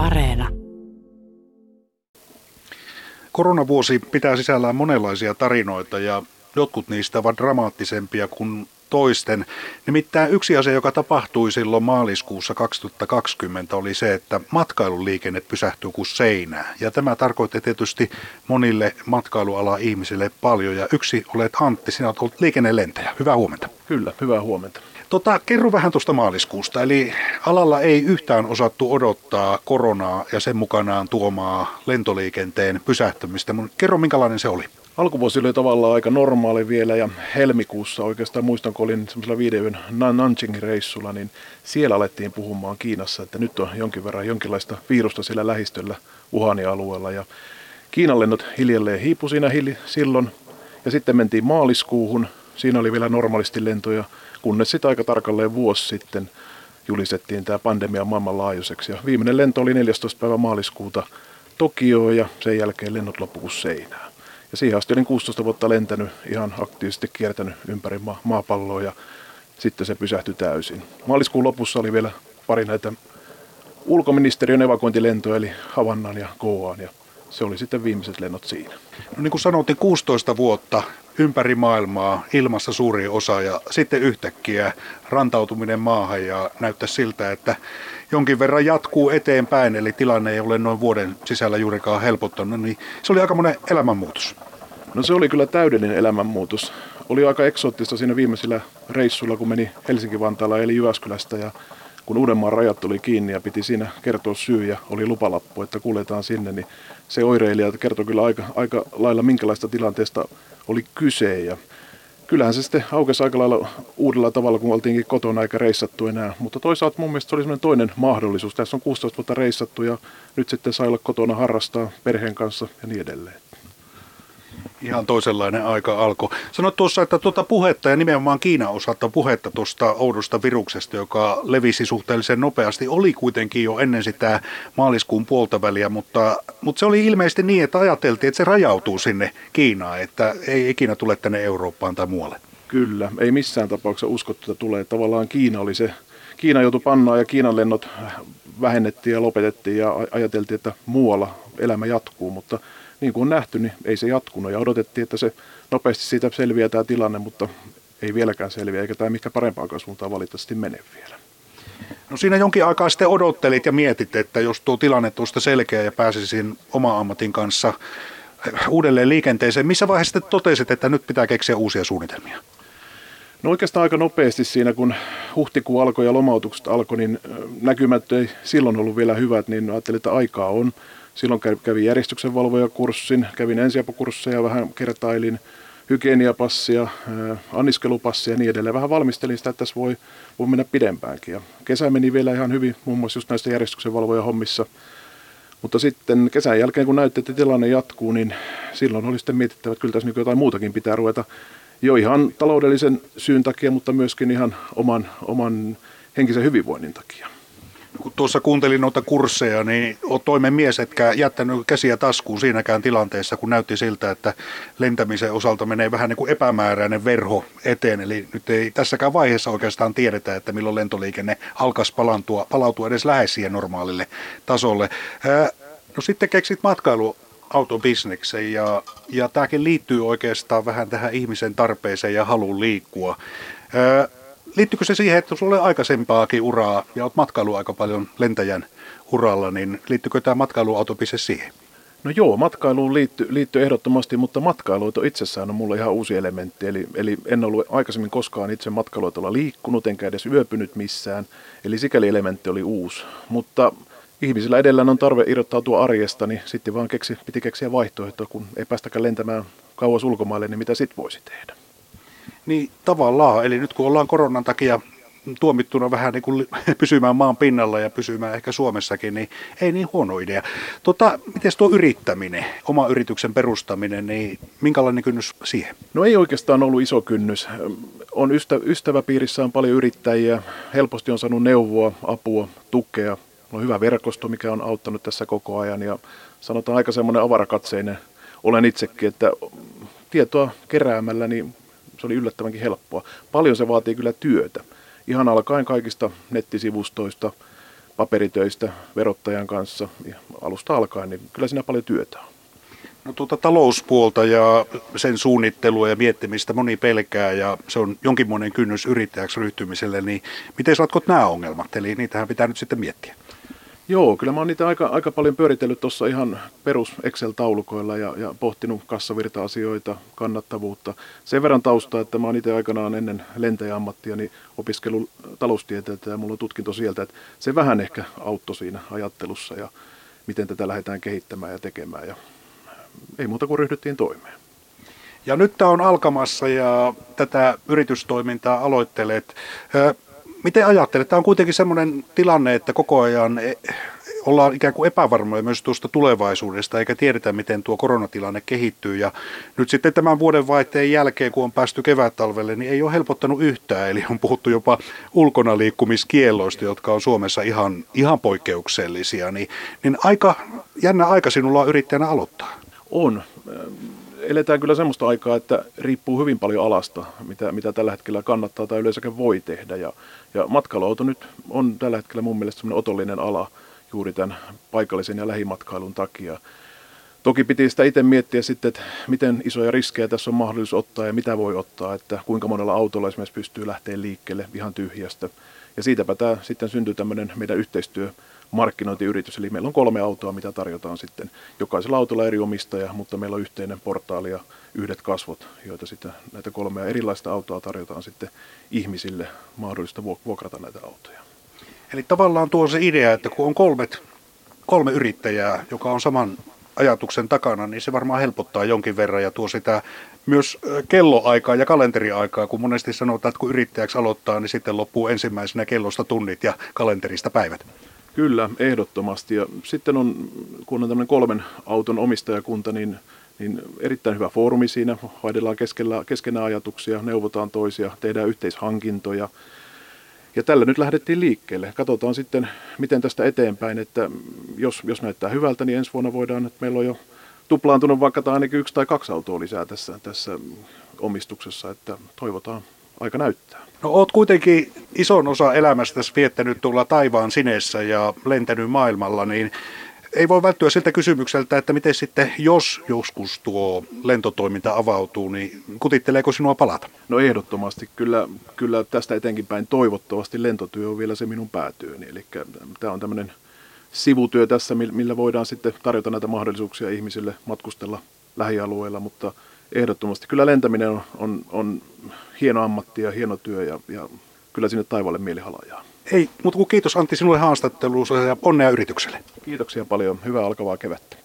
Areena. Koronavuosi pitää sisällään monenlaisia tarinoita ja jotkut niistä ovat dramaattisempia kuin toisten. Nimittäin yksi asia, joka tapahtui silloin maaliskuussa 2020 oli se, että matkailuliikenne pysähtyi kuin seinää. Ja tämä tarkoitti tietysti monille matkailuala ihmisille paljon. Ja yksi olet Antti, sinä olet ollut liikennelentäjä. Hyvää huomenta. Kyllä, hyvää huomenta. Tota, kerro vähän tuosta maaliskuusta. Eli alalla ei yhtään osattu odottaa koronaa ja sen mukanaan tuomaa lentoliikenteen pysähtymistä. Kerro, minkälainen se oli? Alkuvuosi oli tavallaan aika normaali vielä ja helmikuussa oikeastaan muistan, kun olin semmoisella videon Nanjingin reissulla, niin siellä alettiin puhumaan Kiinassa, että nyt on jonkin verran jonkinlaista virusta siellä lähistöllä Wuhanin alueella ja Kiinan lennot hiljalleen hiipu siinä hili, silloin ja sitten mentiin maaliskuuhun, siinä oli vielä normaalisti lentoja, kunnes sitten aika tarkalleen vuosi sitten julistettiin tämä pandemia maailmanlaajuiseksi ja viimeinen lento oli 14. päivä maaliskuuta Tokioon ja sen jälkeen lennot loppu seinään. Ja siihen asti olin 16 vuotta lentänyt, ihan aktiivisesti kiertänyt ympäri ma- maapalloa ja sitten se pysähtyi täysin. Maaliskuun lopussa oli vielä pari näitä ulkoministeriön evakuointilentoja, eli Havannan ja Goaan, ja se oli sitten viimeiset lennot siinä. No niin kuin sanottiin, 16 vuotta ympäri maailmaa, ilmassa suuri osa ja sitten yhtäkkiä rantautuminen maahan ja näyttää siltä, että jonkin verran jatkuu eteenpäin, eli tilanne ei ole noin vuoden sisällä juurikaan helpottanut, niin se oli aika monen elämänmuutos. No se oli kyllä täydellinen elämänmuutos. Oli aika eksoottista siinä viimeisillä reissuilla, kun meni Helsinki-Vantaalla eli Jyväskylästä ja kun Uudenmaan rajat tuli kiinni ja piti siinä kertoa syy ja oli lupalappu, että kuljetaan sinne, niin se oireilija kertoi kyllä aika, aika lailla minkälaista tilanteesta oli kyse. Ja kyllähän se sitten aukesi aika lailla uudella tavalla, kun oltiinkin kotona eikä reissattu enää. Mutta toisaalta mun mielestä se oli semmoinen toinen mahdollisuus. Tässä on 16 vuotta reissattu ja nyt sitten sai olla kotona harrastaa perheen kanssa ja niin edelleen ihan toisenlainen aika alkoi. Sanoit tuossa, että tuota puhetta ja nimenomaan Kiinan osalta puhetta tuosta oudosta viruksesta, joka levisi suhteellisen nopeasti, oli kuitenkin jo ennen sitä maaliskuun puolta väliä, mutta, mutta se oli ilmeisesti niin, että ajateltiin, että se rajautuu sinne Kiinaan, että ei ikinä tule tänne Eurooppaan tai muualle. Kyllä, ei missään tapauksessa uskottu, että tulee. Tavallaan Kiina oli se, Kiina joutui pannaan ja Kiinan lennot vähennettiin ja lopetettiin ja ajateltiin, että muualla elämä jatkuu, mutta niin kuin on nähty, niin ei se jatkunut ja odotettiin, että se nopeasti siitä selviää tämä tilanne, mutta ei vieläkään selviä, eikä tämä mikä parempaan suuntaan valitettavasti mene vielä. No siinä jonkin aikaa sitten odottelit ja mietit, että jos tuo tilanne tuosta selkeä ja pääsisin oma ammatin kanssa uudelleen liikenteeseen, missä vaiheessa totesit, että nyt pitää keksiä uusia suunnitelmia? No oikeastaan aika nopeasti siinä, kun huhtikuu alkoi ja lomautukset alkoi, niin näkymät ei silloin ollut vielä hyvät, niin ajattelin, että aikaa on. Silloin kävin järjestyksenvalvojakurssin, kävin ensiapukursseja, vähän kertailin hygieniapassia, anniskelupassia ja niin edelleen. Vähän valmistelin sitä, että tässä voi, voi mennä pidempäänkin. Ja kesä meni vielä ihan hyvin, muun muassa just näissä järjestyksenvalvojahommissa. Mutta sitten kesän jälkeen, kun näytti, että tilanne jatkuu, niin silloin oli sitten mietittävä, että kyllä tässä jotain muutakin pitää ruveta jo ihan taloudellisen syyn takia, mutta myöskin ihan oman, oman henkisen hyvinvoinnin takia kun tuossa kuuntelin noita kursseja, niin olet toimen mies, etkä jättänyt käsiä taskuun siinäkään tilanteessa, kun näytti siltä, että lentämisen osalta menee vähän niin kuin epämääräinen verho eteen. Eli nyt ei tässäkään vaiheessa oikeastaan tiedetä, että milloin lentoliikenne alkaisi palantua, palautua edes lähes siihen normaalille tasolle. No sitten keksit matkailu autobisneksen ja, ja tämäkin liittyy oikeastaan vähän tähän ihmisen tarpeeseen ja haluun liikkua liittyykö se siihen, että sulla on aikaisempaakin uraa ja olet matkailu aika paljon lentäjän uralla, niin liittyykö tämä matkailuautopise siihen? No joo, matkailuun liittyy, liittyy ehdottomasti, mutta matkailu itsessään on mulle ihan uusi elementti. Eli, eli en ollut aikaisemmin koskaan itse matkailuautolla liikkunut, enkä edes yöpynyt missään. Eli sikäli elementti oli uusi. Mutta ihmisillä edellään on tarve irrottautua arjesta, niin sitten vaan keksi, piti keksiä vaihtoehtoa, kun ei päästäkään lentämään kauas ulkomaille, niin mitä sitten voisi tehdä. Niin tavallaan, eli nyt kun ollaan koronan takia tuomittuna vähän niin kuin pysymään maan pinnalla ja pysymään ehkä Suomessakin, niin ei niin huono idea. Tota, miten tuo yrittäminen, oma yrityksen perustaminen, niin minkälainen kynnys siihen? No ei oikeastaan ollut iso kynnys. On ystä, ystäväpiirissä on paljon yrittäjiä, helposti on saanut neuvoa, apua, tukea. On hyvä verkosto, mikä on auttanut tässä koko ajan ja sanotaan aika semmoinen avarakatseinen olen itsekin, että tietoa keräämällä niin se oli yllättävänkin helppoa. Paljon se vaatii kyllä työtä. Ihan alkaen kaikista nettisivustoista, paperitöistä verottajan kanssa alusta alkaen, niin kyllä siinä paljon työtä on. No tuota talouspuolta ja sen suunnittelua ja miettimistä moni pelkää ja se on jonkinmoinen kynnys yrittäjäksi ryhtymiselle, niin miten ratkot nämä ongelmat? Eli niitähän pitää nyt sitten miettiä. Joo, kyllä mä oon niitä aika, aika paljon pyöritellyt tuossa ihan perus Excel-taulukoilla ja, ja pohtinut kassavirta-asioita, kannattavuutta. Sen verran tausta, että mä oon itse aikanaan ennen lentäjäammattia niin opiskellut taloustieteeltä ja mulla on tutkinto sieltä, että se vähän ehkä auttoi siinä ajattelussa ja miten tätä lähdetään kehittämään ja tekemään. Ja ei muuta kuin ryhdyttiin toimeen. Ja nyt tämä on alkamassa ja tätä yritystoimintaa aloittelet. Miten ajattelet? Tämä on kuitenkin sellainen tilanne, että koko ajan e, ollaan ikään kuin epävarmoja myös tuosta tulevaisuudesta, eikä tiedetä, miten tuo koronatilanne kehittyy. Ja nyt sitten tämän vuoden vaihteen jälkeen, kun on päästy kevät-talvelle, niin ei ole helpottanut yhtään. Eli on puhuttu jopa ulkona liikkumiskielloista, jotka on Suomessa ihan, ihan poikkeuksellisia. Niin, niin aika jännä aika sinulla on yrittäjänä aloittaa. On. Eletään kyllä semmoista aikaa, että riippuu hyvin paljon alasta, mitä, mitä tällä hetkellä kannattaa tai yleensäkin voi tehdä. Ja, ja matkailuauto nyt on tällä hetkellä mun mielestä semmoinen otollinen ala juuri tämän paikallisen ja lähimatkailun takia. Toki piti sitä itse miettiä sitten, että miten isoja riskejä tässä on mahdollisuus ottaa ja mitä voi ottaa, että kuinka monella autolla esimerkiksi pystyy lähteä liikkeelle ihan tyhjästä. Ja siitäpä tämä sitten syntyy tämmöinen meidän yhteistyö markkinointiyritys. Eli meillä on kolme autoa, mitä tarjotaan sitten. Jokaisella autolla eri omistaja, mutta meillä on yhteinen portaali ja yhdet kasvot, joita sitten näitä kolmea erilaista autoa tarjotaan sitten ihmisille mahdollista vuokrata näitä autoja. Eli tavallaan tuo se idea, että kun on kolmet, kolme yrittäjää, joka on saman ajatuksen takana, niin se varmaan helpottaa jonkin verran ja tuo sitä myös kelloaikaa ja kalenteriaikaa, kun monesti sanotaan, että kun yrittäjäksi aloittaa, niin sitten loppuu ensimmäisenä kellosta tunnit ja kalenterista päivät. Kyllä, ehdottomasti. Ja sitten on, kun on tämmöinen kolmen auton omistajakunta, niin, niin erittäin hyvä foorumi siinä. Vaihdellaan keskellä, keskenään ajatuksia, neuvotaan toisia, tehdään yhteishankintoja. Ja tällä nyt lähdettiin liikkeelle. Katsotaan sitten, miten tästä eteenpäin, että jos, jos näyttää hyvältä, niin ensi vuonna voidaan, että meillä on jo tuplaantunut vaikka tai ainakin yksi tai kaksi autoa lisää tässä, tässä omistuksessa, että toivotaan aika näyttää. No oot kuitenkin ison osa elämästäsi viettänyt tuolla taivaan sineessä ja lentänyt maailmalla, niin ei voi välttyä siltä kysymykseltä, että miten sitten, jos joskus tuo lentotoiminta avautuu, niin kutitteleeko sinua palata? No ehdottomasti. Kyllä, kyllä tästä etenkin päin toivottavasti lentotyö on vielä se minun päätyöni. Eli tämä on tämmöinen sivutyö tässä, millä voidaan sitten tarjota näitä mahdollisuuksia ihmisille matkustella lähialueilla, mutta ehdottomasti kyllä lentäminen on, on, on hieno ammatti ja hieno työ ja, ja kyllä sinne taivaalle mieli halajaa. Ei, mutta kiitos Antti sinulle haastatteluun ja onnea yritykselle. Kiitoksia paljon. Hyvää alkavaa kevättä.